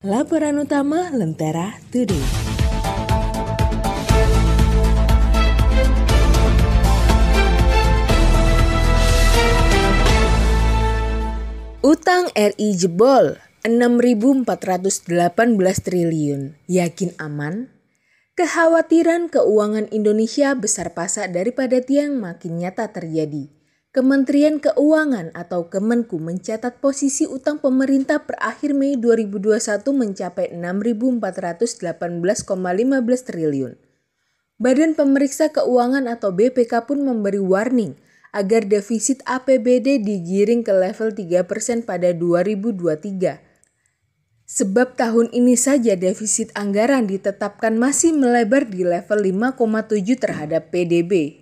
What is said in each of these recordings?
Laporan utama Lentera Today. Utang RI jebol 6.418 triliun. Yakin aman? Kekhawatiran keuangan Indonesia besar pasak daripada tiang makin nyata terjadi. Kementerian Keuangan atau Kemenku mencatat posisi utang pemerintah per akhir Mei 2021 mencapai 6.418,15 triliun. Badan Pemeriksa Keuangan atau BPK pun memberi warning agar defisit APBD digiring ke level 3% pada 2023. Sebab tahun ini saja defisit anggaran ditetapkan masih melebar di level 5,7 terhadap PDB.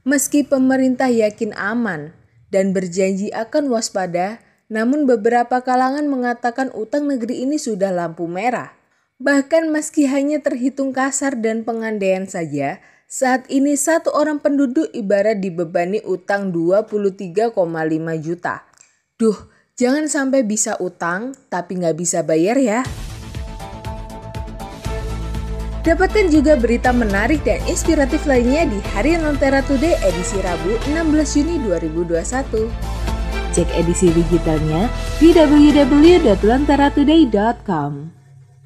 Meski pemerintah yakin aman dan berjanji akan waspada, namun beberapa kalangan mengatakan utang negeri ini sudah lampu merah. Bahkan meski hanya terhitung kasar dan pengandaian saja, saat ini satu orang penduduk ibarat dibebani utang 23,5 juta. Duh, jangan sampai bisa utang tapi nggak bisa bayar ya. Dapatkan juga berita menarik dan inspiratif lainnya di Harian Lentera Today edisi Rabu 16 Juni 2021. Cek edisi digitalnya di www.lenteratoday.com.